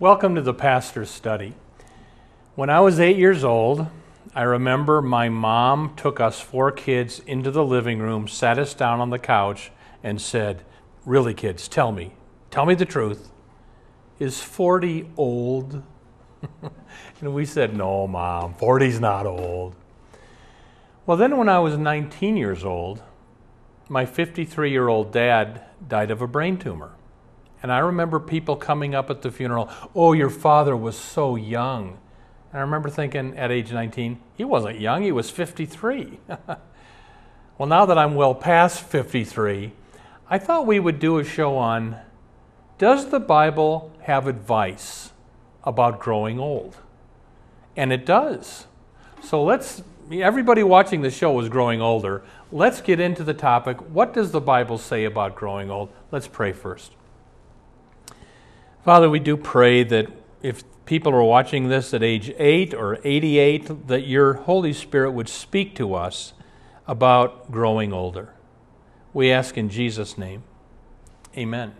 Welcome to the Pastor's Study. When I was eight years old, I remember my mom took us four kids into the living room, sat us down on the couch, and said, Really, kids, tell me, tell me the truth. Is 40 old? and we said, No, mom, 40's not old. Well, then when I was 19 years old, my 53 year old dad died of a brain tumor. And I remember people coming up at the funeral, Oh, your father was so young. And I remember thinking at age 19, he wasn't young, he was 53. well, now that I'm well past 53, I thought we would do a show on Does the Bible have advice about growing old? And it does. So let's, everybody watching the show is growing older. Let's get into the topic. What does the Bible say about growing old? Let's pray first. Father, we do pray that if people are watching this at age 8 or 88, that your Holy Spirit would speak to us about growing older. We ask in Jesus' name. Amen.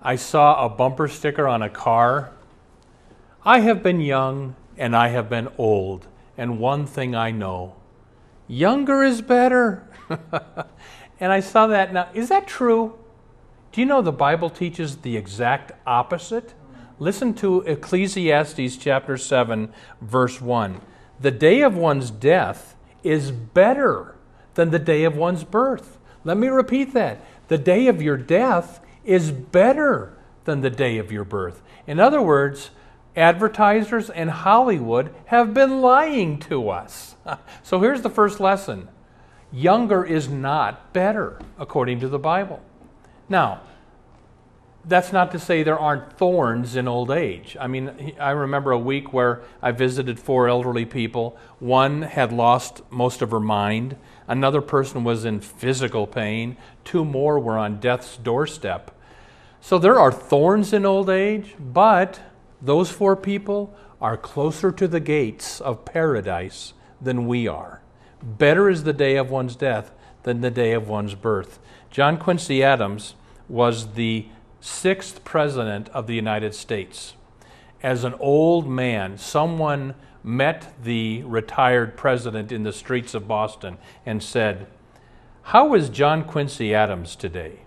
I saw a bumper sticker on a car. I have been young and I have been old, and one thing I know younger is better. and I saw that now. Is that true? Do you know the Bible teaches the exact opposite? Listen to Ecclesiastes chapter 7, verse 1. The day of one's death is better than the day of one's birth. Let me repeat that. The day of your death is better than the day of your birth. In other words, advertisers and Hollywood have been lying to us. So here's the first lesson younger is not better, according to the Bible. Now, that's not to say there aren't thorns in old age. I mean, I remember a week where I visited four elderly people. One had lost most of her mind, another person was in physical pain, two more were on death's doorstep. So there are thorns in old age, but those four people are closer to the gates of paradise than we are. Better is the day of one's death than the day of one's birth. John Quincy Adams was the sixth president of the United States. As an old man, someone met the retired president in the streets of Boston and said, How is John Quincy Adams today?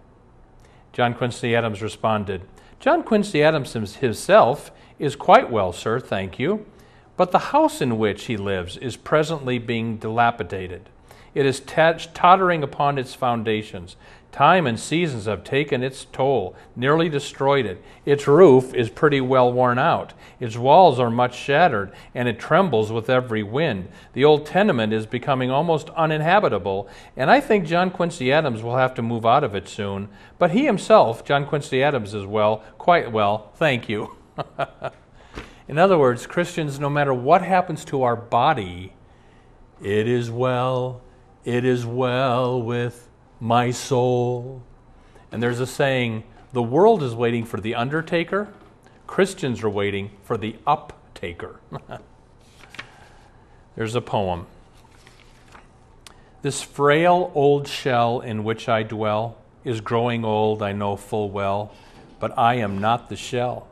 John Quincy Adams responded, John Quincy Adams himself is quite well, sir, thank you, but the house in which he lives is presently being dilapidated. It is tottering upon its foundations. Time and seasons have taken its toll, nearly destroyed it. Its roof is pretty well worn out. Its walls are much shattered, and it trembles with every wind. The old tenement is becoming almost uninhabitable, and I think John Quincy Adams will have to move out of it soon. But he himself, John Quincy Adams, is well, quite well, thank you. In other words, Christians, no matter what happens to our body, it is well, it is well with my soul. And there's a saying the world is waiting for the undertaker, Christians are waiting for the uptaker. there's a poem. This frail old shell in which I dwell is growing old, I know full well, but I am not the shell.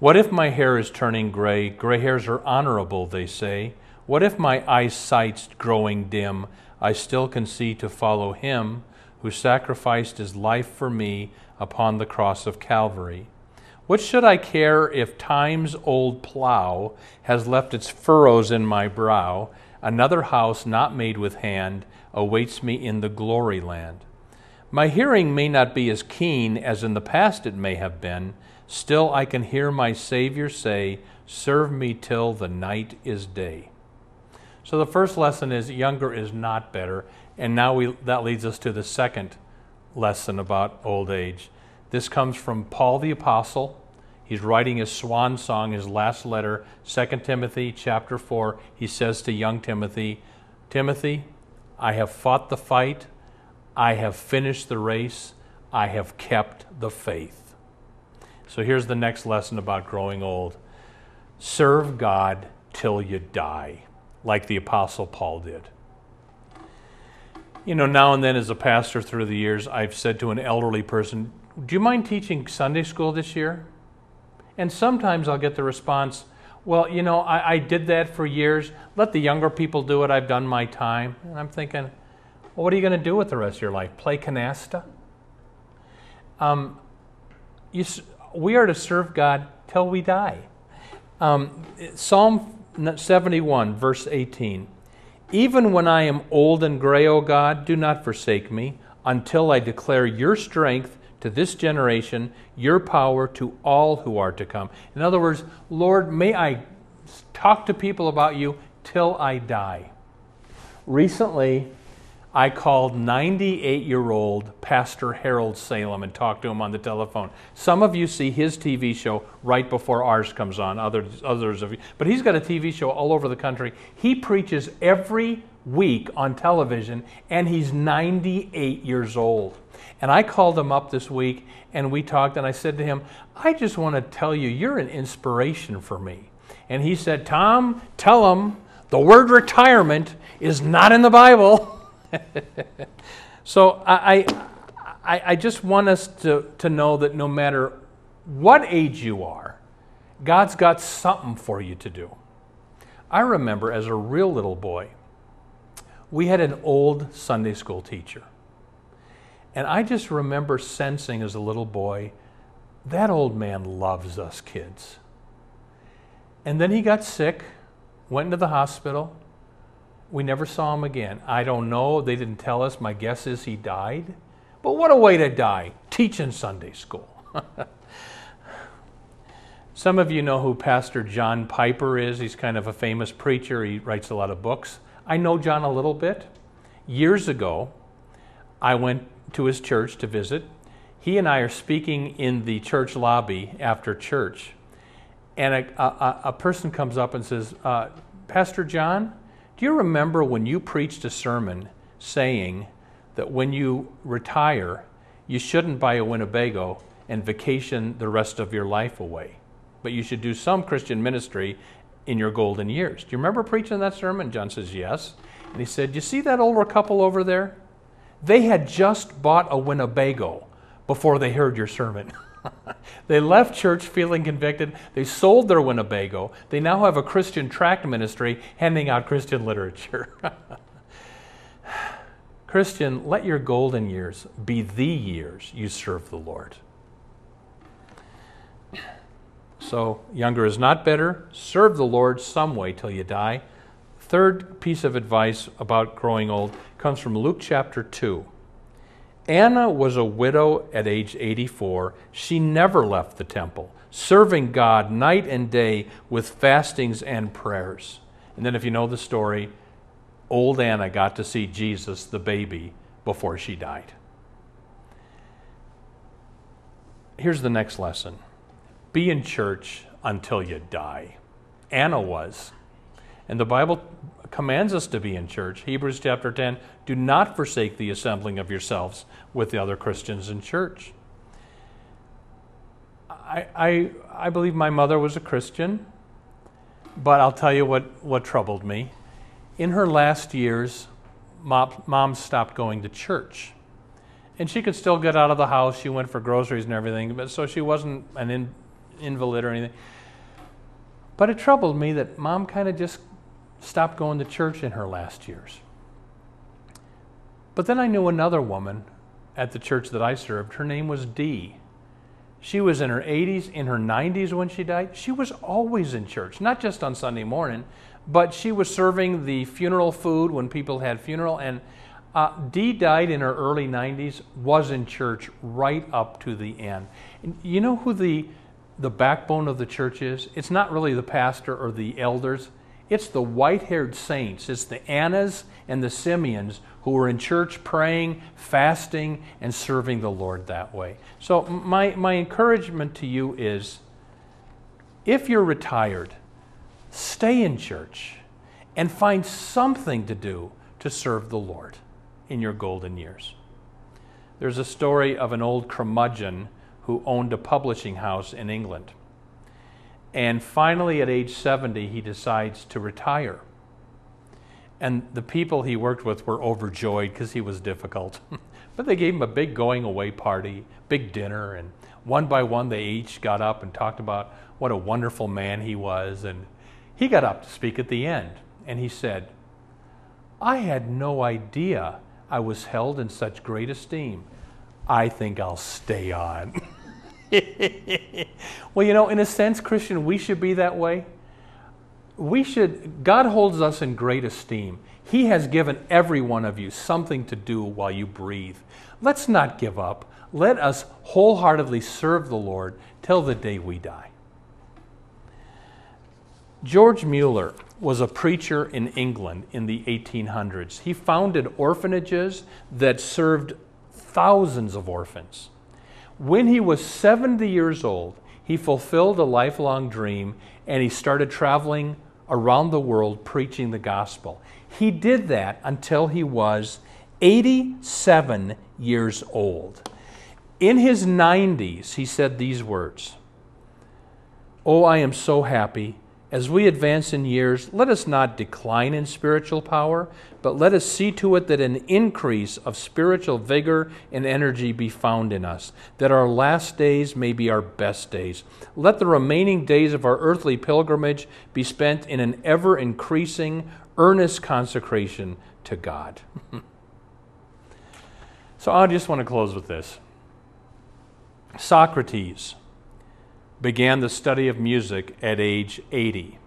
What if my hair is turning gray? Gray hairs are honorable, they say. What if my eyesight's growing dim? I still can see to follow him who sacrificed his life for me upon the cross of Calvary. What should I care if time's old plow has left its furrows in my brow? Another house not made with hand awaits me in the glory land. My hearing may not be as keen as in the past it may have been. Still, I can hear my Savior say, Serve me till the night is day. So the first lesson is younger is not better. And now we, that leads us to the second lesson about old age. This comes from Paul the Apostle. He's writing his swan song, his last letter, 2 Timothy chapter 4. He says to young Timothy, Timothy, I have fought the fight, I have finished the race, I have kept the faith. So here's the next lesson about growing old serve God till you die, like the Apostle Paul did. You know, now and then as a pastor through the years, I've said to an elderly person, Do you mind teaching Sunday school this year? And sometimes I'll get the response, Well, you know, I, I did that for years. Let the younger people do it. I've done my time. And I'm thinking, Well, what are you going to do with the rest of your life? Play canasta? Um, you, we are to serve God till we die. Um, Psalm 71, verse 18. Even when I am old and gray, O God, do not forsake me until I declare your strength to this generation, your power to all who are to come. In other words, Lord, may I talk to people about you till I die. Recently, I called 98 year old Pastor Harold Salem and talked to him on the telephone. Some of you see his TV show right before ours comes on, others, others of you. But he's got a TV show all over the country. He preaches every week on television, and he's 98 years old. And I called him up this week and we talked, and I said to him, I just want to tell you, you're an inspiration for me. And he said, Tom, tell him the word retirement is not in the Bible. so I, I, I just want us to, to know that no matter what age you are, God's got something for you to do. I remember as a real little boy, we had an old Sunday school teacher. And I just remember sensing as a little boy, that old man loves us kids. And then he got sick, went into the hospital, we never saw him again. I don't know. They didn't tell us. My guess is he died. But what a way to die, teaching Sunday school. Some of you know who Pastor John Piper is. He's kind of a famous preacher. He writes a lot of books. I know John a little bit. Years ago, I went to his church to visit. He and I are speaking in the church lobby after church. And a, a, a person comes up and says, uh, Pastor John, do you remember when you preached a sermon saying that when you retire, you shouldn't buy a Winnebago and vacation the rest of your life away, but you should do some Christian ministry in your golden years? Do you remember preaching that sermon? John says, Yes. And he said, You see that older couple over there? They had just bought a Winnebago before they heard your sermon. they left church feeling convicted. They sold their Winnebago. They now have a Christian tract ministry handing out Christian literature. Christian, let your golden years be the years you serve the Lord. So, younger is not better. Serve the Lord some way till you die. Third piece of advice about growing old comes from Luke chapter 2. Anna was a widow at age 84. She never left the temple, serving God night and day with fastings and prayers. And then, if you know the story, old Anna got to see Jesus, the baby, before she died. Here's the next lesson be in church until you die. Anna was. And the Bible commands us to be in church. Hebrews chapter 10 do not forsake the assembling of yourselves with the other Christians in church. I, I, I believe my mother was a Christian, but I'll tell you what, what troubled me. In her last years, mom, mom stopped going to church. And she could still get out of the house. She went for groceries and everything, but so she wasn't an in, invalid or anything. But it troubled me that mom kind of just stopped going to church in her last years. But then I knew another woman at the church that I served. Her name was Dee. She was in her 80s, in her 90s when she died. She was always in church, not just on Sunday morning, but she was serving the funeral food when people had funeral. And uh, Dee died in her early 90s, was in church right up to the end. And you know who the, the backbone of the church is? It's not really the pastor or the elders, It's the white haired saints, it's the Annas and the Simeons who were in church praying, fasting, and serving the Lord that way. So, my, my encouragement to you is if you're retired, stay in church and find something to do to serve the Lord in your golden years. There's a story of an old curmudgeon who owned a publishing house in England. And finally, at age 70, he decides to retire. And the people he worked with were overjoyed because he was difficult. but they gave him a big going away party, big dinner, and one by one they each got up and talked about what a wonderful man he was. And he got up to speak at the end, and he said, I had no idea I was held in such great esteem. I think I'll stay on. well, you know, in a sense, Christian, we should be that way. We should, God holds us in great esteem. He has given every one of you something to do while you breathe. Let's not give up. Let us wholeheartedly serve the Lord till the day we die. George Mueller was a preacher in England in the 1800s. He founded orphanages that served thousands of orphans. When he was 70 years old, he fulfilled a lifelong dream and he started traveling around the world preaching the gospel. He did that until he was 87 years old. In his 90s, he said these words Oh, I am so happy as we advance in years, let us not decline in spiritual power, but let us see to it that an increase of spiritual vigor and energy be found in us, that our last days may be our best days. Let the remaining days of our earthly pilgrimage be spent in an ever increasing, earnest consecration to God. so I just want to close with this Socrates began the study of music at age 80.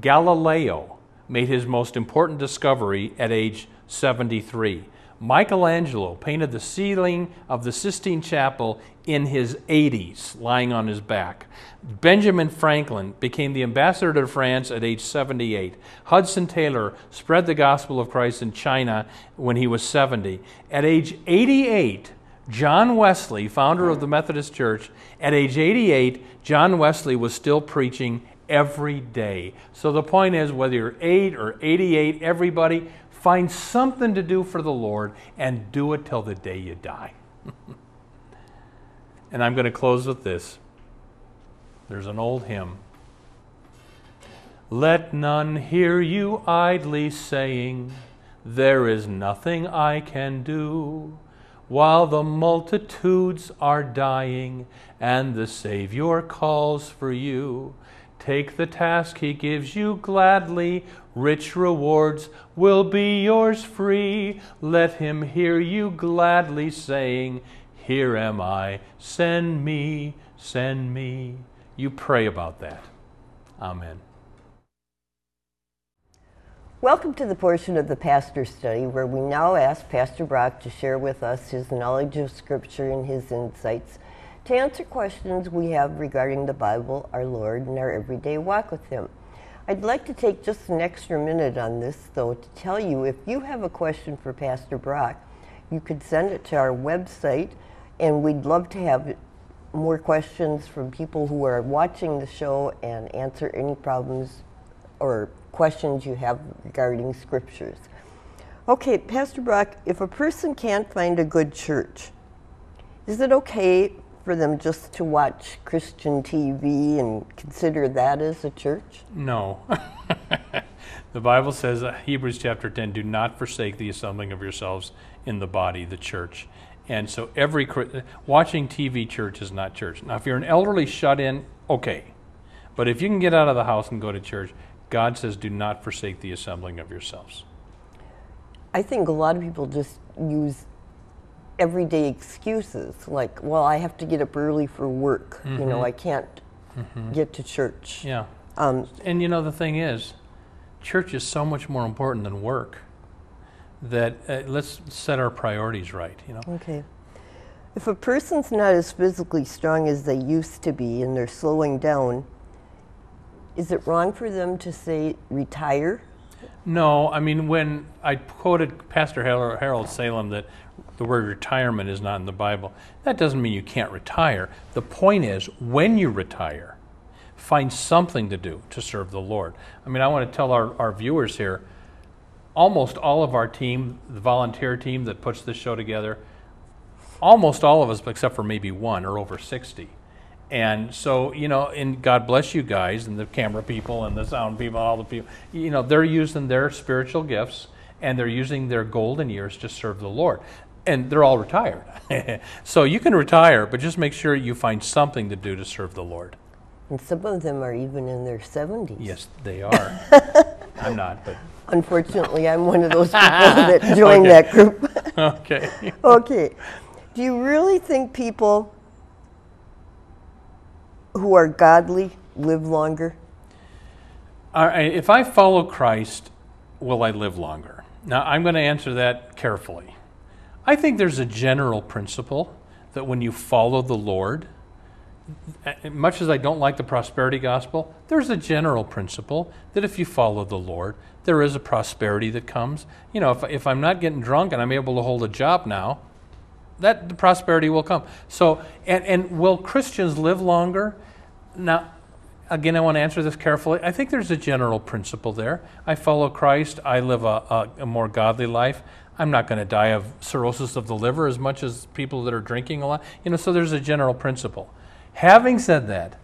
Galileo made his most important discovery at age 73. Michelangelo painted the ceiling of the Sistine Chapel in his 80s, lying on his back. Benjamin Franklin became the ambassador to France at age 78. Hudson Taylor spread the gospel of Christ in China when he was 70. At age 88, John Wesley, founder of the Methodist Church, at age 88, John Wesley was still preaching every day. So the point is whether you're 8 or 88, everybody, find something to do for the Lord and do it till the day you die. and I'm going to close with this. There's an old hymn. Let none hear you idly saying, There is nothing I can do while the multitudes are dying and the Savior calls for you. Take the task he gives you gladly, rich rewards will be yours free. Let him hear you gladly saying, Here am I, send me, send me. You pray about that. Amen. Welcome to the portion of the Pastor Study where we now ask Pastor Brock to share with us his knowledge of Scripture and his insights to answer questions we have regarding the Bible, our Lord, and our everyday walk with Him. I'd like to take just an extra minute on this, though, to tell you if you have a question for Pastor Brock, you could send it to our website, and we'd love to have more questions from people who are watching the show and answer any problems or questions you have regarding scriptures. Okay, Pastor Brock, if a person can't find a good church, is it okay for them just to watch Christian TV and consider that as a church? No. the Bible says, uh, Hebrews chapter 10, do not forsake the assembling of yourselves in the body, the church. And so every watching TV church is not church. Now, if you're an elderly shut in, okay. But if you can get out of the house and go to church, God says, do not forsake the assembling of yourselves. I think a lot of people just use everyday excuses like, well, I have to get up early for work. Mm-hmm. You know, mm-hmm. I can't mm-hmm. get to church. Yeah. Um, and you know, the thing is, church is so much more important than work that uh, let's set our priorities right, you know. Okay. If a person's not as physically strong as they used to be and they're slowing down, is it wrong for them to say retire? No, I mean, when I quoted Pastor Harold, Salem that the word retirement is not in the Bible, that doesn't mean you can't retire. The point is, when you retire, find something to do to serve the Lord. I mean, I want to tell our, our viewers here almost all of our team, the volunteer team that puts this show together, almost all of us, except for maybe one, are over 60. And so, you know, and God bless you guys and the camera people and the sound people and all the people, you know, they're using their spiritual gifts and they're using their golden years to serve the Lord. And they're all retired. so you can retire, but just make sure you find something to do to serve the Lord. And some of them are even in their 70s. Yes, they are. I'm not, but. Unfortunately, I'm one of those people that joined that group. okay. okay. Do you really think people who are godly live longer? If I follow Christ, will I live longer? Now, I'm going to answer that carefully. I think there's a general principle that when you follow the Lord, much as I don't like the prosperity gospel, there's a general principle that if you follow the Lord, there is a prosperity that comes. You know, if, if I'm not getting drunk and I'm able to hold a job now, that the prosperity will come. So, and, and will Christians live longer? Now, again, I want to answer this carefully. I think there's a general principle there. I follow Christ. I live a, a, a more godly life. I'm not going to die of cirrhosis of the liver as much as people that are drinking a lot. You know, so there's a general principle. Having said that,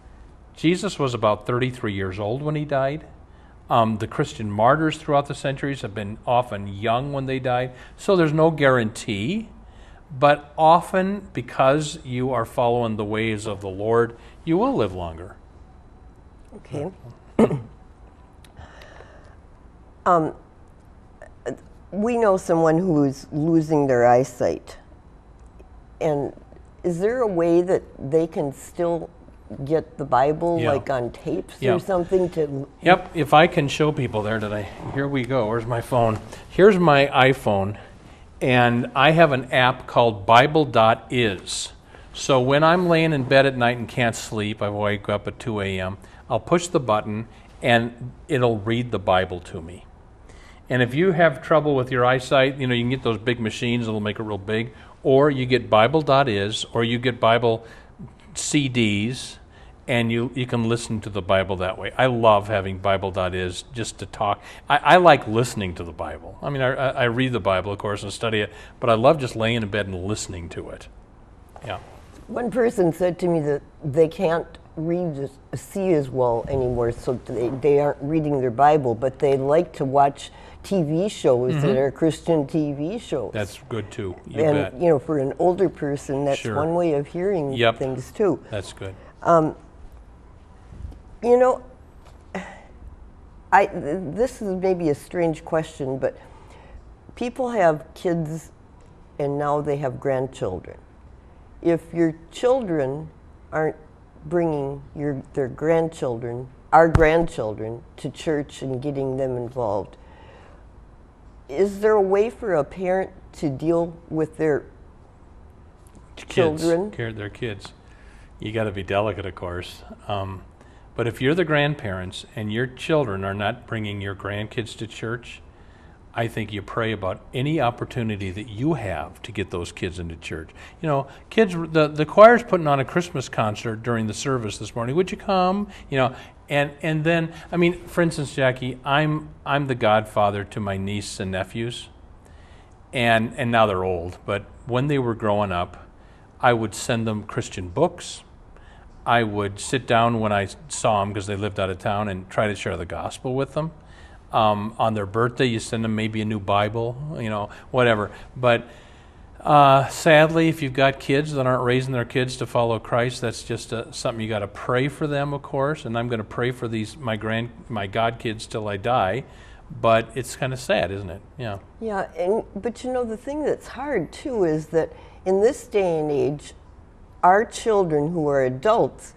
Jesus was about 33 years old when he died. Um, the Christian martyrs throughout the centuries have been often young when they died, so there's no guarantee. But often, because you are following the ways of the Lord, you will live longer. Okay. um, we know someone who's losing their eyesight. And is there a way that they can still get the Bible Yeah. like on tapes Yeah. or something to Yep, if I can show people there, did I? Here we go. Where's my phone? Here's my iPhone, and I have an app called Bible.is. So when I'm laying in bed at night and can't sleep, I wake up at 2 a.m., I'll push the button and it'll read the Bible to me. And if you have trouble with your eyesight, you know, you can get those big machines that'll make it real big, or you get Bible.is, or you get Bible CDs, and you, you can listen to the Bible that way. I love having Bible.is just to talk. I, I like listening to the Bible. I mean, I, I read the Bible, of course, and study it, but I love just laying in bed and listening to it. Yeah. One person said to me that they can't read, as- see as well anymore, so they, they aren't reading their Bible, but they like to watch TV shows that are Christian TV shows. Mm-hmm. That's good too. You and bet. you know, for an older person, that's Sure. one way of hearing Yep. things too. That's good. You know, I this is maybe a strange question, but people have kids and now they have grandchildren. If your children aren't bringing your their grandchildren, our grandchildren, to church and getting them involved, is there a way for a parent to deal with their kids, children. care their kids. You got to be delicate, of course. Um, but if you're the grandparents and your children are not bringing your grandkids to church, I think you pray about any opportunity that you have to get those kids into church. You know, kids, the, the choir's putting on a Christmas concert during the service this morning. Would you come? You know, and, and then, I mean, for instance, Jackie, I'm, I'm the godfather to my niece and nephews and and now they're old. But when they were growing up, I would send them Christian books. I would sit down when I saw them because they lived out of town and try to share the gospel with them. Um, on their birthday, you send them maybe a new Bible, you know, whatever. But uh, sadly, if you've got kids that aren't raising their kids to follow Christ, that's just uh something you got to pray for them, of course. And I'm going to pray for these my grand my god kids till I die. But it's kind of sad, isn't it? Yeah. Yeah, and but you know the thing that's hard too is that in this day and age, our children who are adults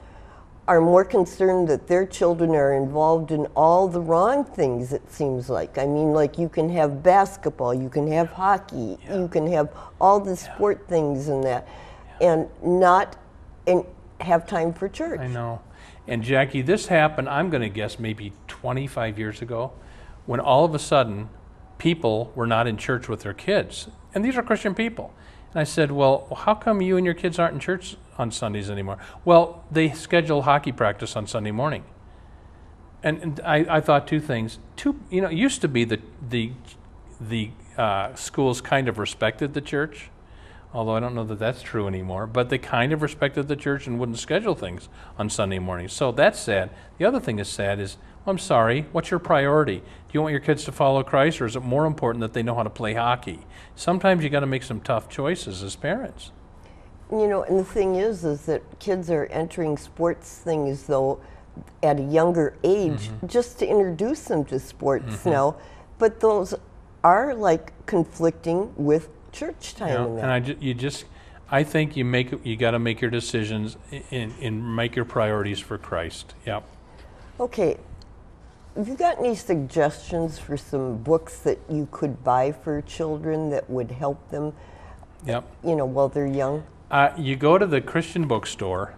are more concerned that their children are involved in all the wrong things. It seems like. I mean, like you can have basketball, you can have hockey, you can have all the sport things and that, and not and have time for church. I know. And Jackie, this happened, I'm going to guess maybe 25 years ago, when all of a sudden people were not in church with their kids. And these are Christian people. And I said, Well, how come you and your kids aren't in church on Sundays anymore? Well, they schedule hockey practice on Sunday morning. And, and I, I thought two things. Two, you know, it used to be that the, the uh, schools kind of respected the church although I don't know that that's true anymore. But they kind of respected the church and wouldn't schedule things on Sunday mornings. So that's sad. The other thing that's sad is, I'm sorry, what's your priority? Do you want your kids to follow Christ, or is it more important that they know how to play hockey? Sometimes you got to make some tough choices as parents. You know, and the thing is, is that kids are entering sports things though at a younger age, mm-hmm. just to introduce them to sports mm-hmm. now. But those are like conflicting with church time. Yeah, and I ju- you just, I think you make you got to make your decisions and make your priorities for Christ. Yep. Okay. Have you got any suggestions for some books that you could buy for children that would help them? Yep. You know, while they're young. Uh, you go to the Christian bookstore,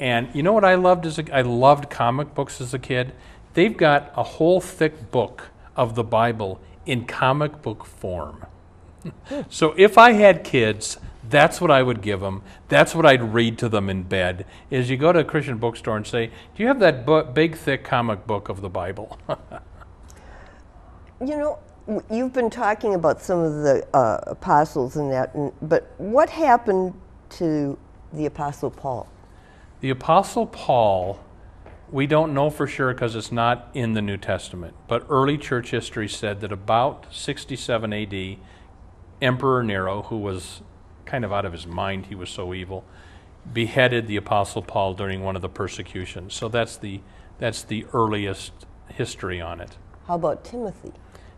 and you know what I loved as a, I loved comic books as a kid. They've got a whole thick book of the Bible in comic book form so if I had kids, that's what I would give them. That's what I'd read to them in bed. Is you go to a Christian bookstore and say, "Do you have that bu- big, thick comic book of the Bible?" you know, you've been talking about some of the uh, apostles and that, and, but what happened to the apostle Paul? The apostle Paul, we don't know for sure because it's not in the New Testament. But early church history said that about 67 A.D Emperor Nero, who was kind of out of his mind, he was so evil, beheaded the Apostle Paul during one of the persecutions. So that's the, that's the earliest history on it. How about Timothy?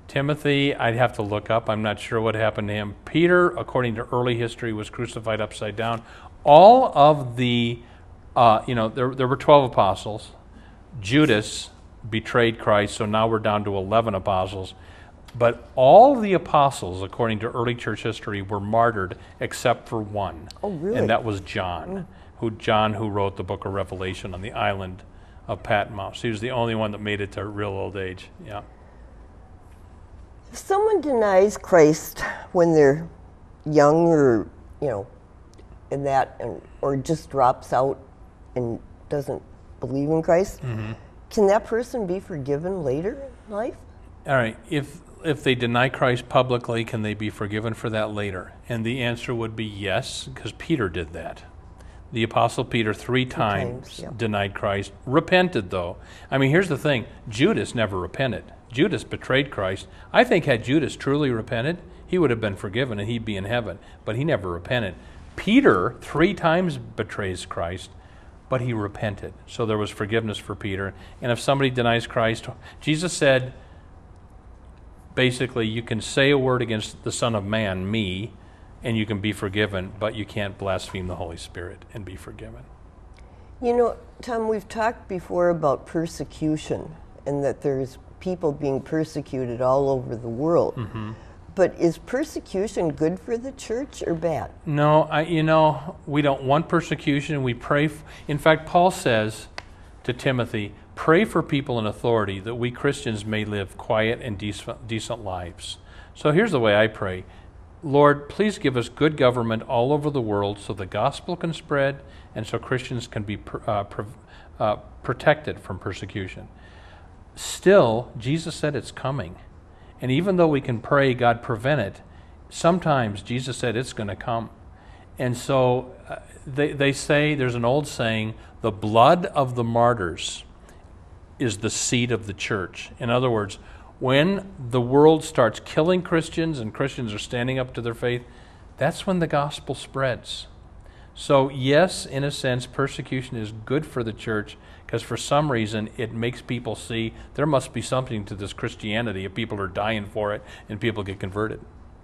Timothy, I'd have to look up. I'm not sure what happened to him. Peter, according to early history, was crucified upside down. All of the, uh, you know, there, there were 12 apostles. Judas betrayed Christ, so now we're down to 11 apostles. But all the apostles, according to early church history, were martyred except for one. Oh, really? And that was John, mm. who John who wrote the book of Revelation on the island of Patmos. He was the only one that made it to a real old age. Yeah. If someone denies Christ when they're young or, you know, in that, and, or just drops out and doesn't believe in Christ, mm-hmm. can that person be forgiven later in life? All right. If if they deny Christ publicly, can they be forgiven for that later? And the answer would be yes, because Peter did that. The Apostle Peter three times, times yeah. denied Christ, repented though. I mean, here's the thing Judas never repented. Judas betrayed Christ. I think, had Judas truly repented, he would have been forgiven and he'd be in heaven, but he never repented. Peter three times betrays Christ, but he repented. So there was forgiveness for Peter. And if somebody denies Christ, Jesus said, basically you can say a word against the Son of Man, me, and you can be forgiven, but you can't blaspheme the Holy Spirit and be forgiven. You know, Tom, we've talked before about persecution and that there's people being persecuted all over the world. Mm-hmm. But is persecution good for the church or bad? No, I, you know, we don't want persecution. We pray. F- in fact, Paul says to Timothy, Pray for people in authority that we Christians may live quiet and decent decent lives. So here's the way I pray Lord, please give us good government all over the world so the gospel can spread and so Christians can be uh, uh, protected from persecution. Still, Jesus said it's coming. And even though we can pray God prevent it, sometimes Jesus said it's going to come. And so uh, they, they say, there's an old saying, the blood of the martyrs is the seat of the church. In other words, when the world starts killing Christians and Christians are standing up to their faith, that's when the gospel spreads. So, yes, in a sense, persecution is good for the church because for some reason it makes people see there must be something to this Christianity if people are dying for it and people get converted.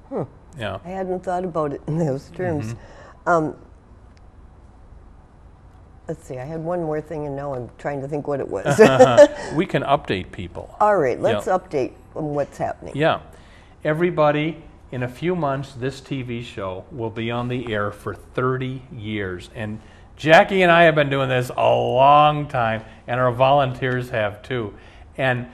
Hmm. Yeah. I hadn't thought about it in those terms. Mm-hmm. Um, Let's see, I had one more thing and now I'm trying to think what it was. Uh-huh. we can update people. All right, let's update on what's happening. Yeah. Everybody, in a few months, this TV show will be on the air for 30 years. And Jackie and I have been doing this a long time, and our volunteers have too. And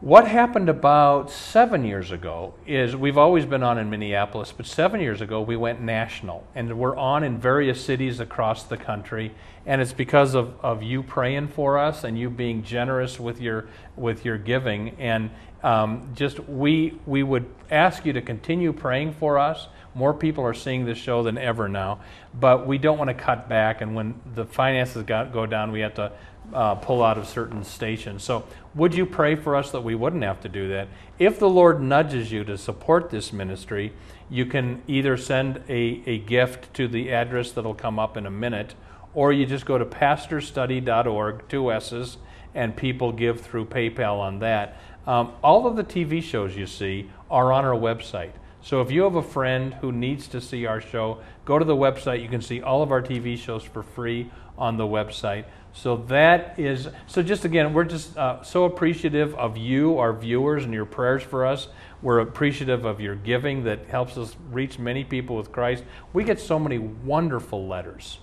what happened about seven years ago is we've always been on in Minneapolis, but seven years ago we went national, and we're on in various cities across the country. And it's because of, of you praying for us and you being generous with your with your giving. And um, just we we would ask you to continue praying for us more people are seeing this show than ever now, but we don't want to cut back. And when the finances got, go down, we have to uh, pull out of certain stations. So, would you pray for us that we wouldn't have to do that? If the Lord nudges you to support this ministry, you can either send a, a gift to the address that'll come up in a minute, or you just go to pastorstudy.org, two S's, and people give through PayPal on that. Um, all of the TV shows you see are on our website. So if you have a friend who needs to see our show, go to the website. You can see all of our TV shows for free on the website. So that is, so just again, we're just uh, so appreciative of you, our viewers, and your prayers for us. We're appreciative of your giving that helps us reach many people with Christ. We get so many wonderful letters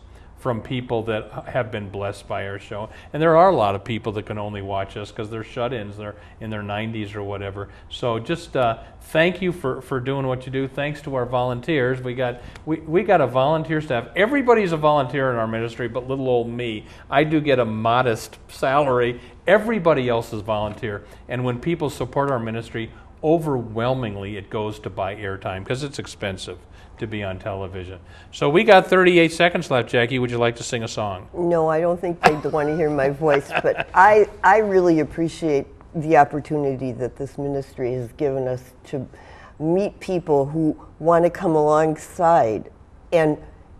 from people that have been blessed by our show. And there are a lot of people that can only watch us because they're shut ins, they're in their 90s or whatever. So just uh, thank you for, for doing what you do. Thanks to our volunteers. We got, we, we got a volunteer staff. Everybody's a volunteer in our ministry, but little old me. I do get a modest salary. Everybody else is volunteer. And when people support our ministry, overwhelmingly it goes to buy airtime because it's expensive to be on television. So we got 38 seconds left, Jackie. Would you like to sing a song? No, I don't think they'd want to hear my voice, but I, I really appreciate the opportunity that this ministry has given us to meet people who want to come alongside and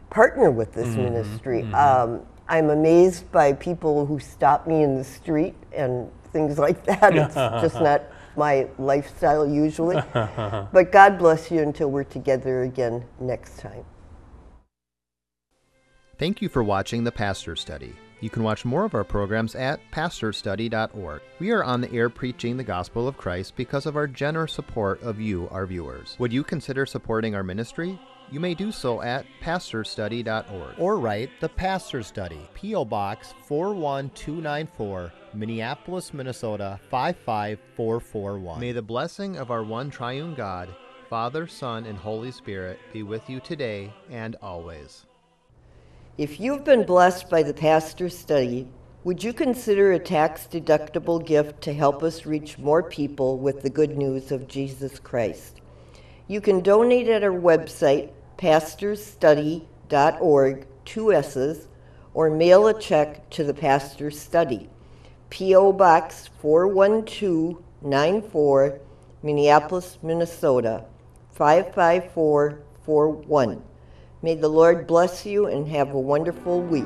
partner with this mm-hmm, ministry. Mm-hmm. Um, I'm amazed by people who stop me in the street and things like that. It's just not my lifestyle usually. but God bless you until we're together again next time. Thank you for watching the Pastor Study. You can watch more of our programs at pastorstudy.org. We are on the air preaching the gospel of Christ because of our generous support of you, our viewers. Would you consider supporting our ministry? You may do so at pastorstudy.org or write The Pastor Study, P.O. Box 41294, Minneapolis, Minnesota 55441. May the blessing of our one triune God, Father, Son, and Holy Spirit be with you today and always. If you've been blessed by the Pastor Study, would you consider a tax deductible gift to help us reach more people with the good news of Jesus Christ? You can donate at our website, pastorstudy.org, two S's, or mail a check to the Pastor Study, P.O. Box 41294, Minneapolis, Minnesota 55441. May the Lord bless you and have a wonderful week.